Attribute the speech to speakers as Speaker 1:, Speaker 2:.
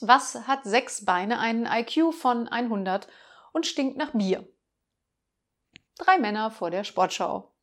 Speaker 1: Was hat sechs Beine, einen IQ von 100 und stinkt nach Bier? Drei Männer vor der Sportschau.